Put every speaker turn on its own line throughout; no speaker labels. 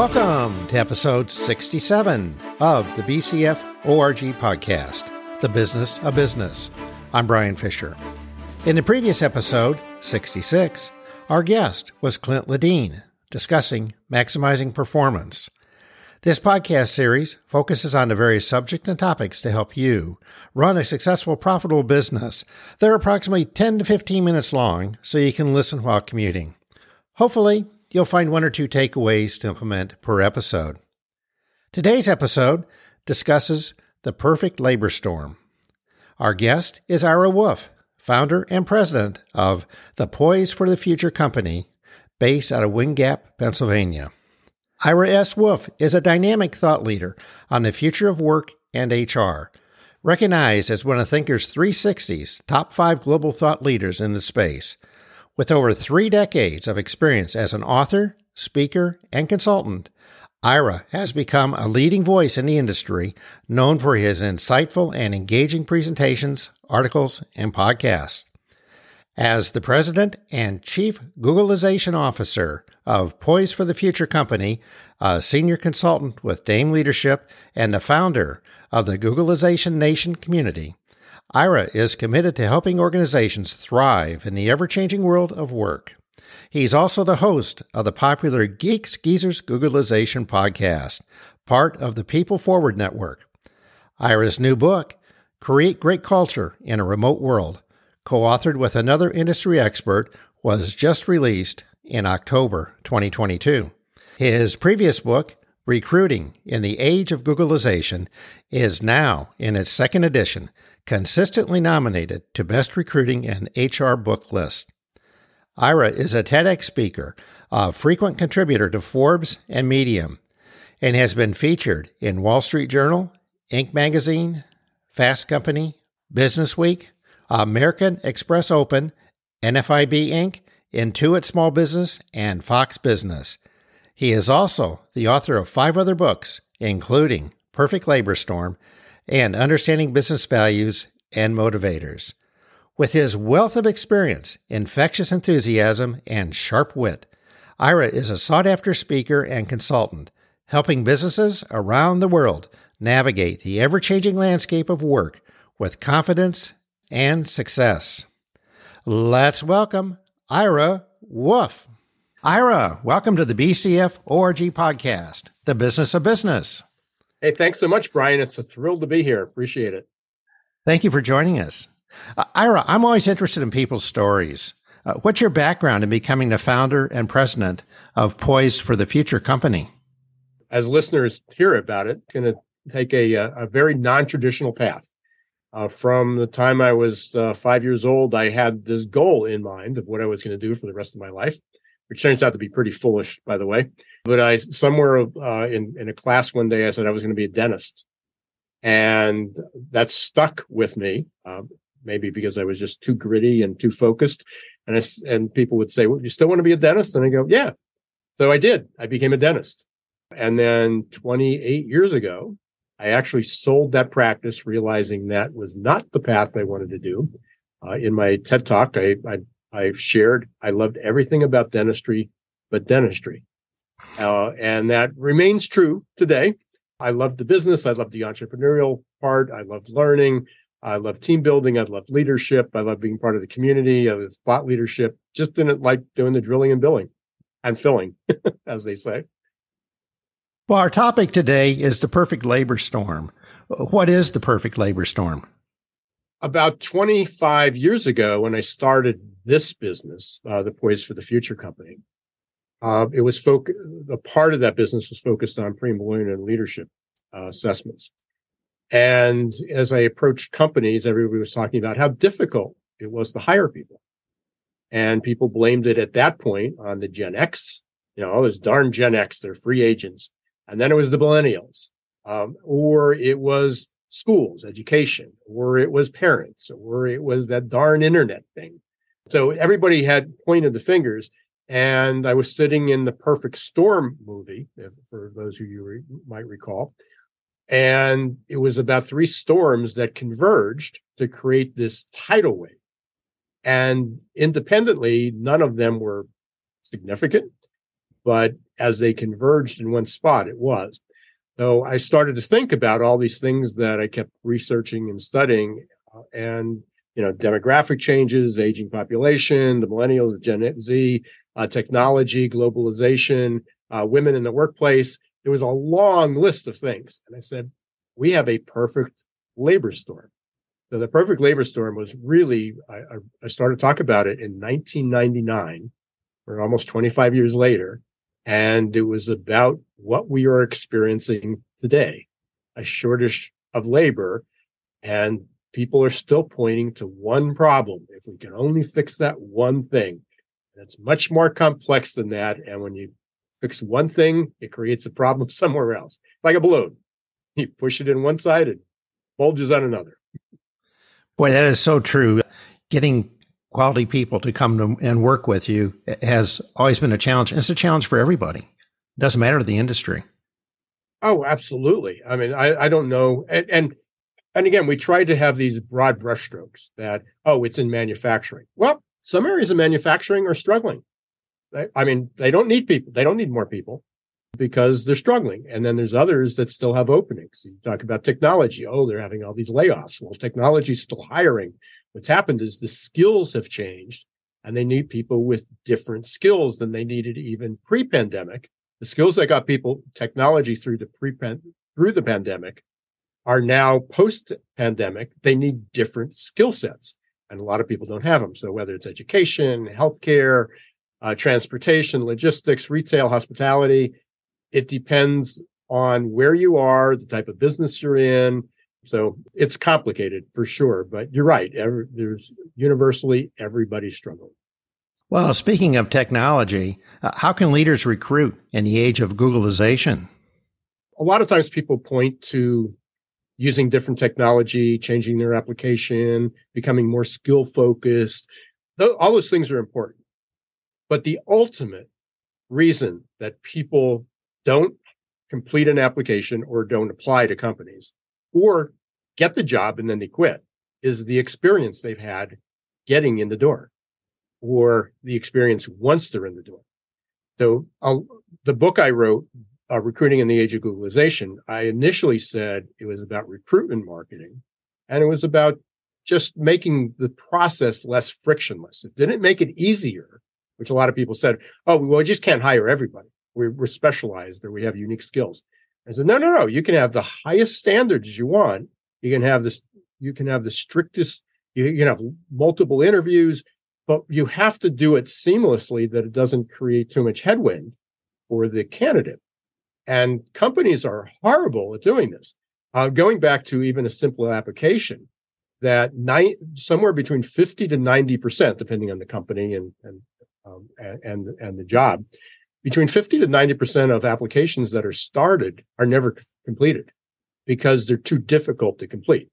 Welcome to episode 67 of the BCF ORG podcast, The Business of Business. I'm Brian Fisher. In the previous episode, 66, our guest was Clint Ledeen discussing maximizing performance. This podcast series focuses on the various subjects and topics to help you run a successful, profitable business. They're approximately 10 to 15 minutes long, so you can listen while commuting. Hopefully, you'll find one or two takeaways to implement per episode. Today's episode discusses the perfect labor storm. Our guest is Ira Wolfe, founder and president of the Poised for the Future company, based out of Wind Gap, Pennsylvania. Ira S. Wolfe is a dynamic thought leader on the future of work and HR, recognized as one of Thinkers 360's top five global thought leaders in the space. With over three decades of experience as an author, speaker, and consultant, Ira has become a leading voice in the industry, known for his insightful and engaging presentations, articles, and podcasts. As the president and chief Googlization officer of Poised for the Future Company, a senior consultant with Dame Leadership, and the founder of the Googlization Nation community, Ira is committed to helping organizations thrive in the ever changing world of work. He's also the host of the popular Geeks Geezers Googlization podcast, part of the People Forward Network. Ira's new book, Create Great Culture in a Remote World, co authored with another industry expert, was just released in October 2022. His previous book, Recruiting in the Age of Googlization, is now in its second edition, consistently nominated to Best Recruiting and HR Book List. Ira is a TEDx speaker, a frequent contributor to Forbes and Medium, and has been featured in Wall Street Journal, Inc. Magazine, Fast Company, Business Week, American Express Open, NFIB Inc., Intuit Small Business, and Fox Business. He is also the author of five other books, including Perfect Labor Storm and Understanding Business Values and Motivators. With his wealth of experience, infectious enthusiasm, and sharp wit, Ira is a sought after speaker and consultant, helping businesses around the world navigate the ever changing landscape of work with confidence and success. Let's welcome Ira Wolfe. Ira, welcome to the BCF ORG podcast, the business of business.
Hey, thanks so much, Brian. It's a thrill to be here. Appreciate it.
Thank you for joining us. Uh, Ira, I'm always interested in people's stories. Uh, what's your background in becoming the founder and president of Poised for the Future company?
As listeners hear about it, going to take a, a very non traditional path. Uh, from the time I was uh, five years old, I had this goal in mind of what I was going to do for the rest of my life, which turns out to be pretty foolish, by the way. But I somewhere uh, in in a class one day, I said I was going to be a dentist, and that stuck with me. Uh, maybe because I was just too gritty and too focused. And I, and people would say, "Well, you still want to be a dentist?" And I go, "Yeah." So I did. I became a dentist. And then 28 years ago, I actually sold that practice, realizing that was not the path I wanted to do. Uh, in my TED talk, I, I, I shared I loved everything about dentistry, but dentistry, uh, and that remains true today. I loved the business. I loved the entrepreneurial part. I loved learning. I love team building. I love leadership. I love being part of the community. I love spot leadership. Just didn't like doing the drilling and billing and filling, as they say.
Well, our topic today is the perfect labor storm. What is the perfect labor storm?
About 25 years ago, when I started this business, uh, the Poised for the Future company, uh, it was focused, a part of that business was focused on pre-employment and leadership uh, assessments. And as I approached companies, everybody was talking about how difficult it was to hire people. And people blamed it at that point on the Gen X. You know, all those darn Gen X, they're free agents and then it was the millennials, um, or it was schools, education, or it was parents, or it was that darn internet thing. So everybody had pointed the fingers, and I was sitting in the Perfect Storm movie, for those of you re- might recall, and it was about three storms that converged to create this tidal wave. And independently, none of them were significant but as they converged in one spot, it was. So I started to think about all these things that I kept researching and studying, uh, and you know, demographic changes, aging population, the millennials, Gen Z, uh, technology, globalization, uh, women in the workplace. It was a long list of things, and I said, we have a perfect labor storm. So the perfect labor storm was really I, I started to talk about it in 1999, or almost 25 years later, and it was about what we are experiencing today a shortage of labor. And people are still pointing to one problem. If we can only fix that one thing, it's much more complex than that. And when you fix one thing, it creates a problem somewhere else. It's like a balloon. You push it in one side, it bulges on another.
Boy, that is so true. Getting quality people to come to, and work with you has always been a challenge. It's a challenge for everybody. It doesn't matter the industry.
Oh, absolutely. I mean, I, I don't know. And, and, and again, we tried to have these broad brushstrokes that, oh, it's in manufacturing. Well, some areas of manufacturing are struggling. I mean, they don't need people. They don't need more people because they're struggling. And then there's others that still have openings. You talk about technology. Oh, they're having all these layoffs. Well, technology's still hiring. What's happened is the skills have changed and they need people with different skills than they needed even pre-pandemic. The skills that got people technology through the pre through the pandemic are now post-pandemic. They need different skill sets, and a lot of people don't have them. So whether it's education, healthcare, uh, transportation, logistics, retail, hospitality, it depends on where you are, the type of business you're in, so it's complicated for sure, but you're right. Every, there's universally everybody's struggling.
Well, speaking of technology, uh, how can leaders recruit in the age of Googlization?
A lot of times people point to using different technology, changing their application, becoming more skill focused. All those things are important. But the ultimate reason that people don't complete an application or don't apply to companies or get the job and then they quit is the experience they've had getting in the door or the experience once they're in the door. So I'll, the book I wrote, uh, Recruiting in the Age of Googlization, I initially said it was about recruitment marketing and it was about just making the process less frictionless. It didn't make it easier, which a lot of people said, oh, well, we just can't hire everybody. We're, we're specialized or we have unique skills. I said, no, no, no. You can have the highest standards you want. You can have this, you can have the strictest, you can have multiple interviews, but you have to do it seamlessly that it doesn't create too much headwind for the candidate. And companies are horrible at doing this. Uh, going back to even a simple application, that ni- somewhere between 50 to 90%, depending on the company and, and, um, and, and the job, between 50 to 90% of applications that are started are never completed because they're too difficult to complete.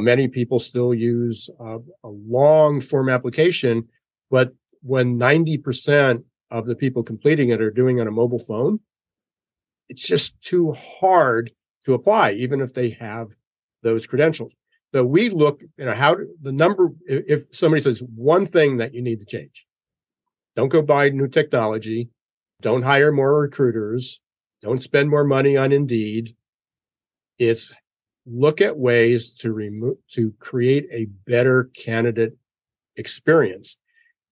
Many people still use a, a long form application, but when 90% of the people completing it are doing on a mobile phone, it's just too hard to apply, even if they have those credentials. So we look, you know, how the number, if somebody says one thing that you need to change, don't go buy new technology, don't hire more recruiters. Don't spend more money on Indeed. It's look at ways to remove, to create a better candidate experience.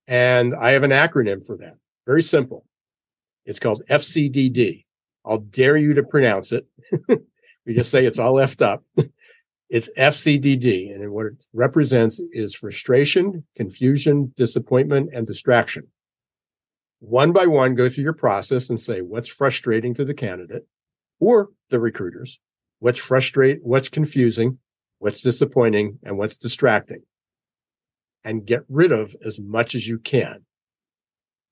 And I have an acronym for that. Very simple. It's called FCDD. I'll dare you to pronounce it. we just say it's all left up. it's FCDD. And what it represents is frustration, confusion, disappointment, and distraction one by one go through your process and say what's frustrating to the candidate or the recruiters, what's frustrate, what's confusing, what's disappointing, and what's distracting. And get rid of as much as you can.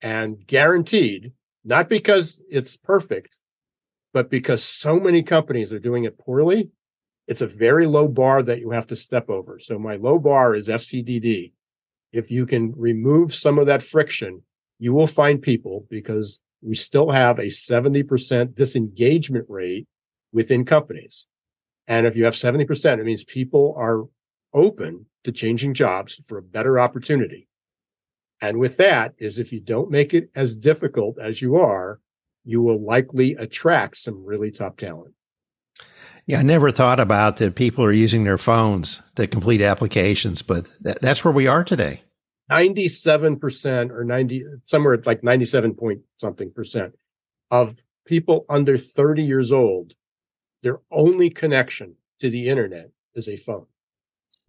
And guaranteed, not because it's perfect, but because so many companies are doing it poorly, it's a very low bar that you have to step over. So my low bar is FCDD. If you can remove some of that friction you will find people because we still have a 70% disengagement rate within companies. And if you have 70%, it means people are open to changing jobs for a better opportunity. And with that is if you don't make it as difficult as you are, you will likely attract some really top talent.
Yeah, I never thought about that people are using their phones to complete applications, but th- that's where we are today.
97% or 90, somewhere like 97 point something percent of people under 30 years old, their only connection to the internet is a phone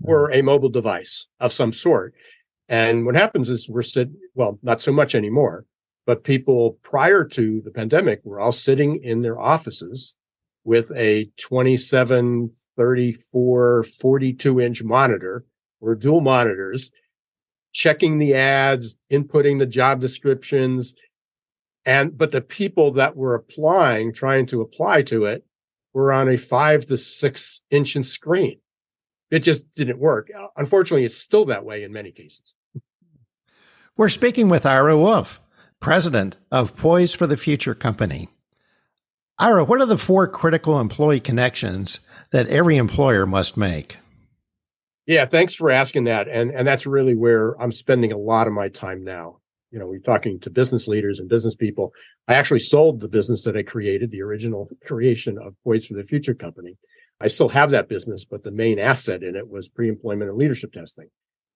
hmm. or a mobile device of some sort. And what happens is we're sitting, well, not so much anymore, but people prior to the pandemic were all sitting in their offices with a 27, 34, 42 inch monitor or dual monitors, checking the ads, inputting the job descriptions. And, but the people that were applying, trying to apply to it were on a five to six inch screen. It just didn't work. Unfortunately, it's still that way in many cases.
We're speaking with Ira Wolfe, president of Poised for the Future Company. Ira, what are the four critical employee connections that every employer must make?
Yeah, thanks for asking that. And and that's really where I'm spending a lot of my time now. You know, we're talking to business leaders and business people. I actually sold the business that I created, the original creation of Poised for the Future company. I still have that business, but the main asset in it was pre-employment and leadership testing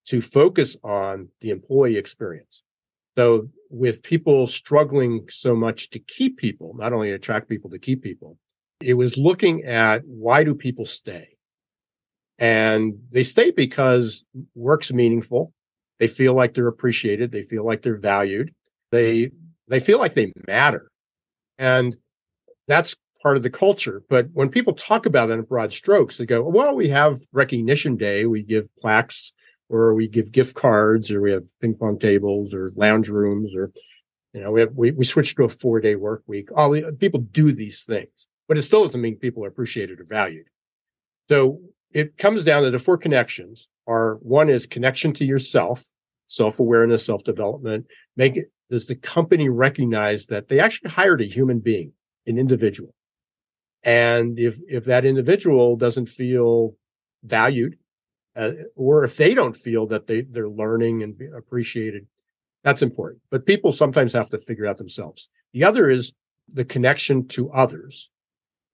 to focus on the employee experience. So with people struggling so much to keep people, not only attract people to keep people, it was looking at why do people stay? And they stay because work's meaningful. They feel like they're appreciated. They feel like they're valued. They, they feel like they matter. And that's part of the culture. But when people talk about it in broad strokes, they go, well, we have recognition day. We give plaques or we give gift cards or we have ping pong tables or lounge rooms or, you know, we have, we, we switched to a four day work week. All the, people do these things, but it still doesn't mean people are appreciated or valued. So it comes down to the four connections are one is connection to yourself, self-awareness, self-development. Make it, does the company recognize that they actually hired a human being, an individual? And if, if that individual doesn't feel valued, uh, or if they don't feel that they, they're learning and appreciated, that's important. But people sometimes have to figure out themselves. The other is the connection to others.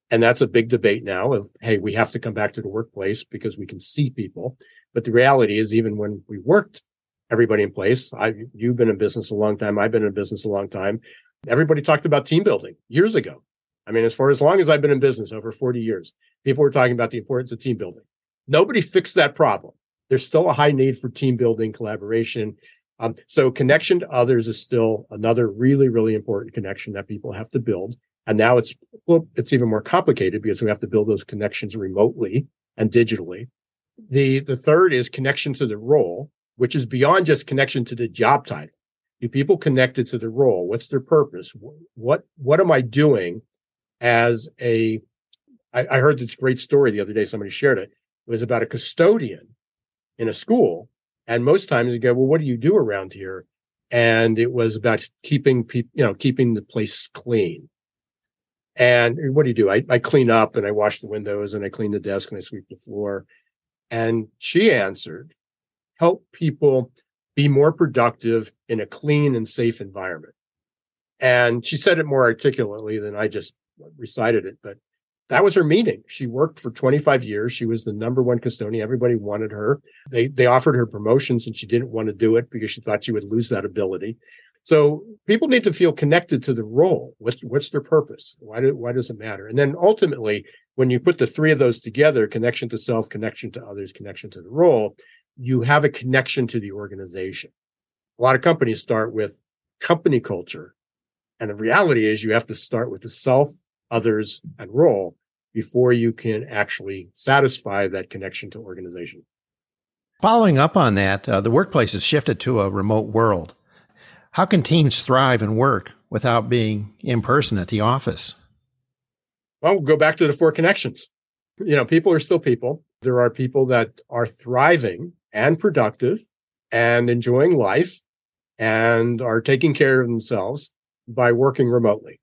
And that's a big debate now of, hey, we have to come back to the workplace because we can see people. But the reality is, even when we worked everybody in place, I, you've been in business a long time. I've been in business a long time. Everybody talked about team building years ago. I mean, as far as long as I've been in business, over 40 years, people were talking about the importance of team building. Nobody fixed that problem. There's still a high need for team building, collaboration. Um, so connection to others is still another really, really important connection that people have to build. And now it's, well, it's even more complicated because we have to build those connections remotely and digitally. The, the third is connection to the role, which is beyond just connection to the job title. Do people connected to the role? What's their purpose? What, what am I doing as a? I, I heard this great story the other day. Somebody shared it. It was about a custodian in a school. And most times you go, well, what do you do around here? And it was about keeping people, you know, keeping the place clean. And what do you do? I, I clean up and I wash the windows and I clean the desk and I sweep the floor. And she answered, help people be more productive in a clean and safe environment. And she said it more articulately than I just recited it, but that was her meaning. She worked for 25 years. She was the number one custodian. Everybody wanted her. They, they offered her promotions and she didn't want to do it because she thought she would lose that ability. So people need to feel connected to the role. What's what's their purpose? Why do why does it matter? And then ultimately, when you put the three of those together, connection to self, connection to others, connection to the role, you have a connection to the organization. A lot of companies start with company culture. And the reality is you have to start with the self, others, and role before you can actually satisfy that connection to organization.
Following up on that, uh, the workplace has shifted to a remote world. How can teams thrive and work without being in person at the office?
Well, we'll go back to the four connections. You know, people are still people. There are people that are thriving and productive and enjoying life and are taking care of themselves by working remotely.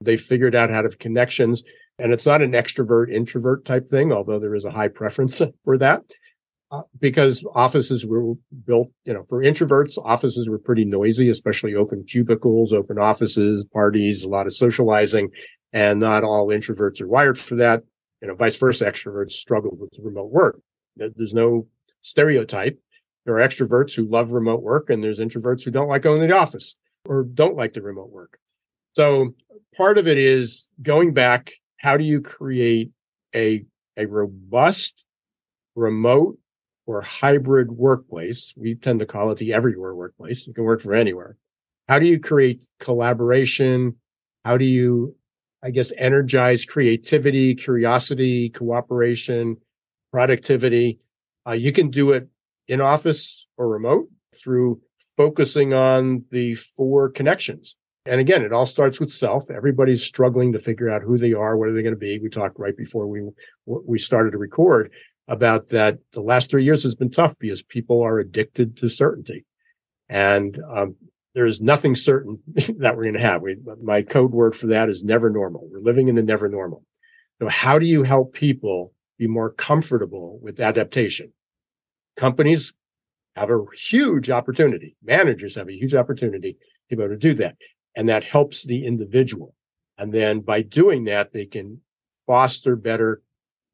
They figured out how to have connections and it's not an extrovert introvert type thing, although there is a high preference for that. uh, because offices were built, you know, for introverts, offices were pretty noisy, especially open cubicles, open offices, parties, a lot of socializing, and not all introverts are wired for that. You know, vice versa, extroverts struggle with remote work. There's no stereotype. There are extroverts who love remote work, and there's introverts who don't like going to the office or don't like the remote work. So part of it is going back. How do you create a a robust remote or hybrid workplace. We tend to call it the everywhere workplace. You can work from anywhere. How do you create collaboration? How do you, I guess, energize creativity, curiosity, cooperation, productivity? Uh, you can do it in office or remote through focusing on the four connections. And again, it all starts with self. Everybody's struggling to figure out who they are, what are they going to be. We talked right before we we started to record about that the last three years has been tough because people are addicted to certainty. And um, there's nothing certain that we're going to have. We, my code word for that is never normal. We're living in the never normal. So how do you help people be more comfortable with adaptation? Companies have a huge opportunity. Managers have a huge opportunity to be able to do that. And that helps the individual. And then by doing that, they can foster better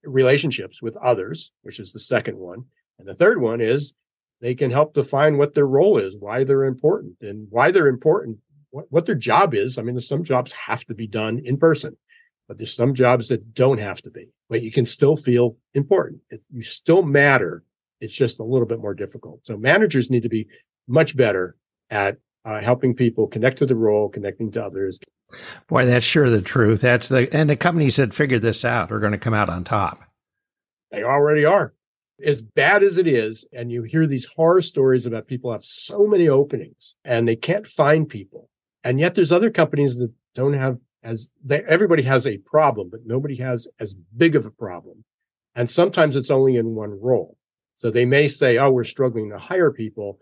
relationships with others, which is the second one. And the third one is they can help define what their role is, why they're important, and why they're important, what, what their job is. I mean, some jobs have to be done in person, but there's some jobs that don't have to be, but you can still feel important. It, you still matter. It's just a little bit more difficult. So managers need to be much better at uh, helping people connect to the role, connecting to others.
Boy, that's sure the truth. That's the and the companies that figured this out are going to come out on top.
They already are. As bad as it is, and you hear these horror stories about people have so many openings and they can't find people, and yet there's other companies that don't have as they, everybody has a problem, but nobody has as big of a problem, and sometimes it's only in one role. So they may say, "Oh, we're struggling to hire people,"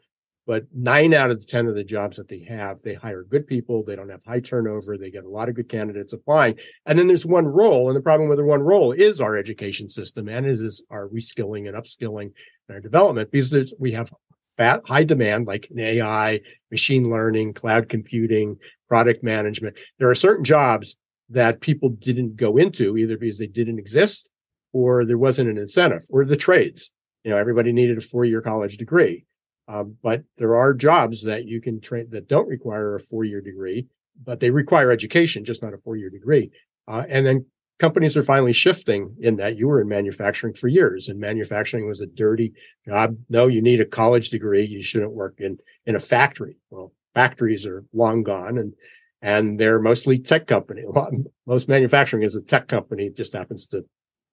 but nine out of the 10 of the jobs that they have, they hire good people. They don't have high turnover. They get a lot of good candidates applying. And then there's one role. And the problem with the one role is our education system and is, is our reskilling and upskilling and our development because we have fat, high demand like AI, machine learning, cloud computing, product management. There are certain jobs that people didn't go into either because they didn't exist or there wasn't an incentive or the trades. You know, everybody needed a four year college degree um, but there are jobs that you can train that don't require a four year degree, but they require education, just not a four year degree. Uh, and then companies are finally shifting in that you were in manufacturing for years and manufacturing was a dirty job. No, you need a college degree. You shouldn't work in, in a factory. Well, factories are long gone and, and they're mostly tech company. Most manufacturing is a tech company. It just happens to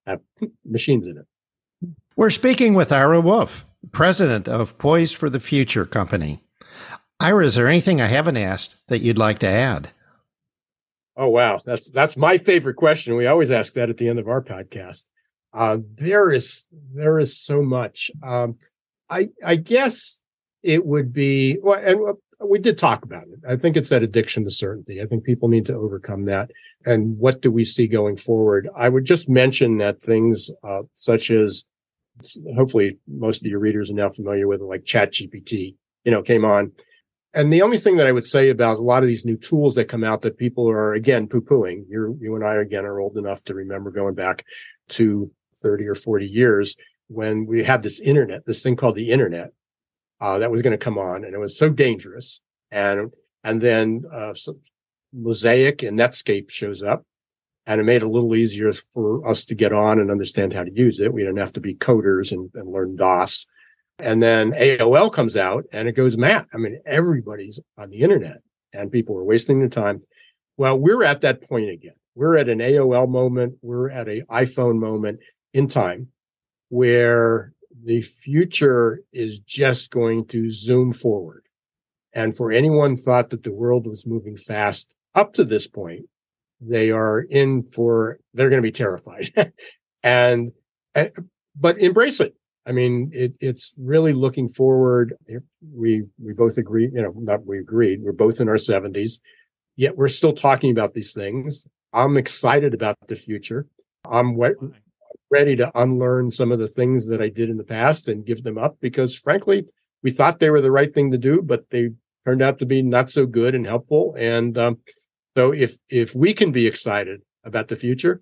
have machines in it.
We're speaking with Ira Wolfe, president of Poised for the Future Company. Ira, is there anything I haven't asked that you'd like to add?
Oh wow, that's that's my favorite question. We always ask that at the end of our podcast. Uh, there is there is so much. Um, I I guess it would be well, and we did talk about it. I think it's that addiction to certainty. I think people need to overcome that. And what do we see going forward? I would just mention that things uh, such as hopefully most of your readers are now familiar with like chat gpt you know came on. And the only thing that i would say about a lot of these new tools that come out that people are again poo-pooing you you and i again are old enough to remember going back to 30 or 40 years when we had this internet this thing called the internet uh, that was going to come on and it was so dangerous. And and then uh, mosaic and netscape shows up and it made it a little easier for us to get on and understand how to use it. We didn't have to be coders and, and learn DOS. And then AOL comes out and it goes mad. I mean, everybody's on the internet and people are wasting their time. Well, we're at that point again. We're at an AOL moment. We're at an iPhone moment in time where the future is just going to zoom forward. And for anyone thought that the world was moving fast up to this point, they are in for they're going to be terrified. And, and, but embrace it. I mean it, it's really looking forward. We we both agree you know not we agreed we're both in our 70s yet we're still talking about these things. I'm excited about the future. I'm ready to unlearn some of the things that I did in the past and give them up because frankly, we thought they were the right thing to do, but they turned out to be not so good and helpful. And um, so if if we can be excited about the future,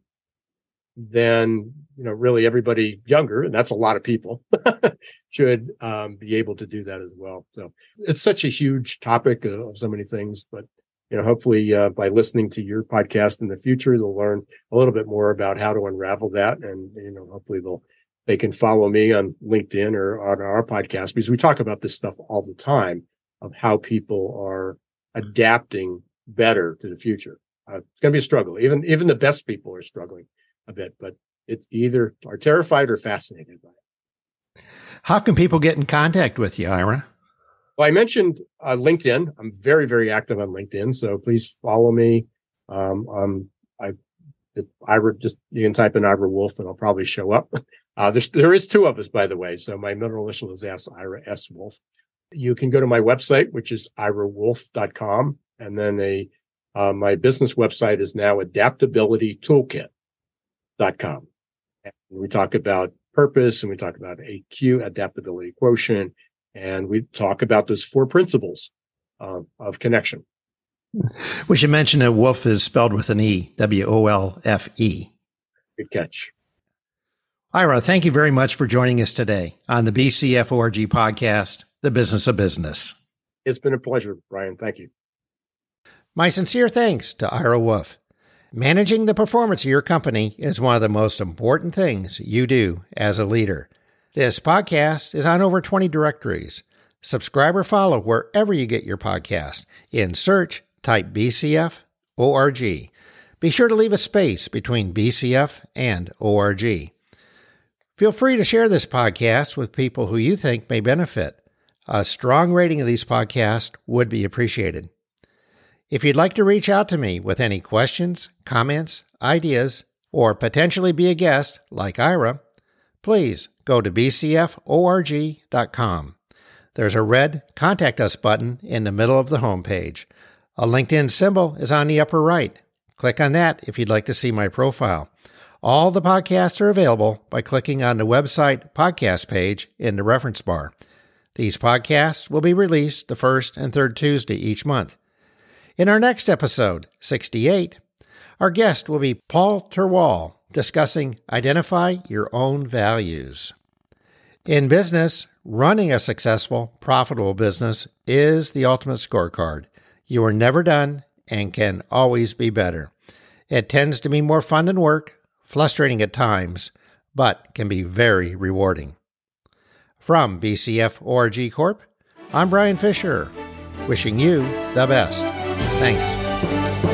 then you know really everybody younger, and that's a lot of people, should um, be able to do that as well. So it's such a huge topic of so many things, but you know hopefully uh, by listening to your podcast in the future, they'll learn a little bit more about how to unravel that, and you know hopefully they'll they can follow me on LinkedIn or on our podcast because we talk about this stuff all the time of how people are adapting better to the future. Uh, it's going to be a struggle. Even even the best people are struggling a bit, but it's either are terrified or fascinated by it.
How can people get in contact with you, Ira?
Well, I mentioned uh, LinkedIn. I'm very very active on LinkedIn, so please follow me. Um, um, I Ira just you can type in Ira Wolfe and I'll probably show up. Uh, there's there is two of us, by the way. So my middle initial is S Ira S Wolfe. You can go to my website, which is irawolfe.com, and then a uh, my business website is now adaptabilitytoolkit.com. And we talk about purpose and we talk about AQ, adaptability quotient, and we talk about those four principles uh, of connection.
We should mention that wolf is spelled with an E, W O L F E.
Good catch.
Ira, thank you very much for joining us today on the BCFORG podcast, The Business of Business.
It's been a pleasure, Brian. Thank you.
My sincere thanks to Ira Wolfe. Managing the performance of your company is one of the most important things you do as a leader. This podcast is on over 20 directories. Subscribe or follow wherever you get your podcast. In search, type BCF ORG. Be sure to leave a space between BCF and ORG. Feel free to share this podcast with people who you think may benefit. A strong rating of these podcasts would be appreciated. If you'd like to reach out to me with any questions, comments, ideas, or potentially be a guest like Ira, please go to bcforg.com. There's a red Contact Us button in the middle of the homepage. A LinkedIn symbol is on the upper right. Click on that if you'd like to see my profile. All the podcasts are available by clicking on the website podcast page in the reference bar. These podcasts will be released the first and third Tuesday each month. In our next episode, 68, our guest will be Paul Terwall discussing Identify Your Own Values. In business, running a successful, profitable business is the ultimate scorecard. You are never done and can always be better. It tends to be more fun than work, frustrating at times, but can be very rewarding. From BCF ORG Corp, I'm Brian Fisher, wishing you the best. Thanks.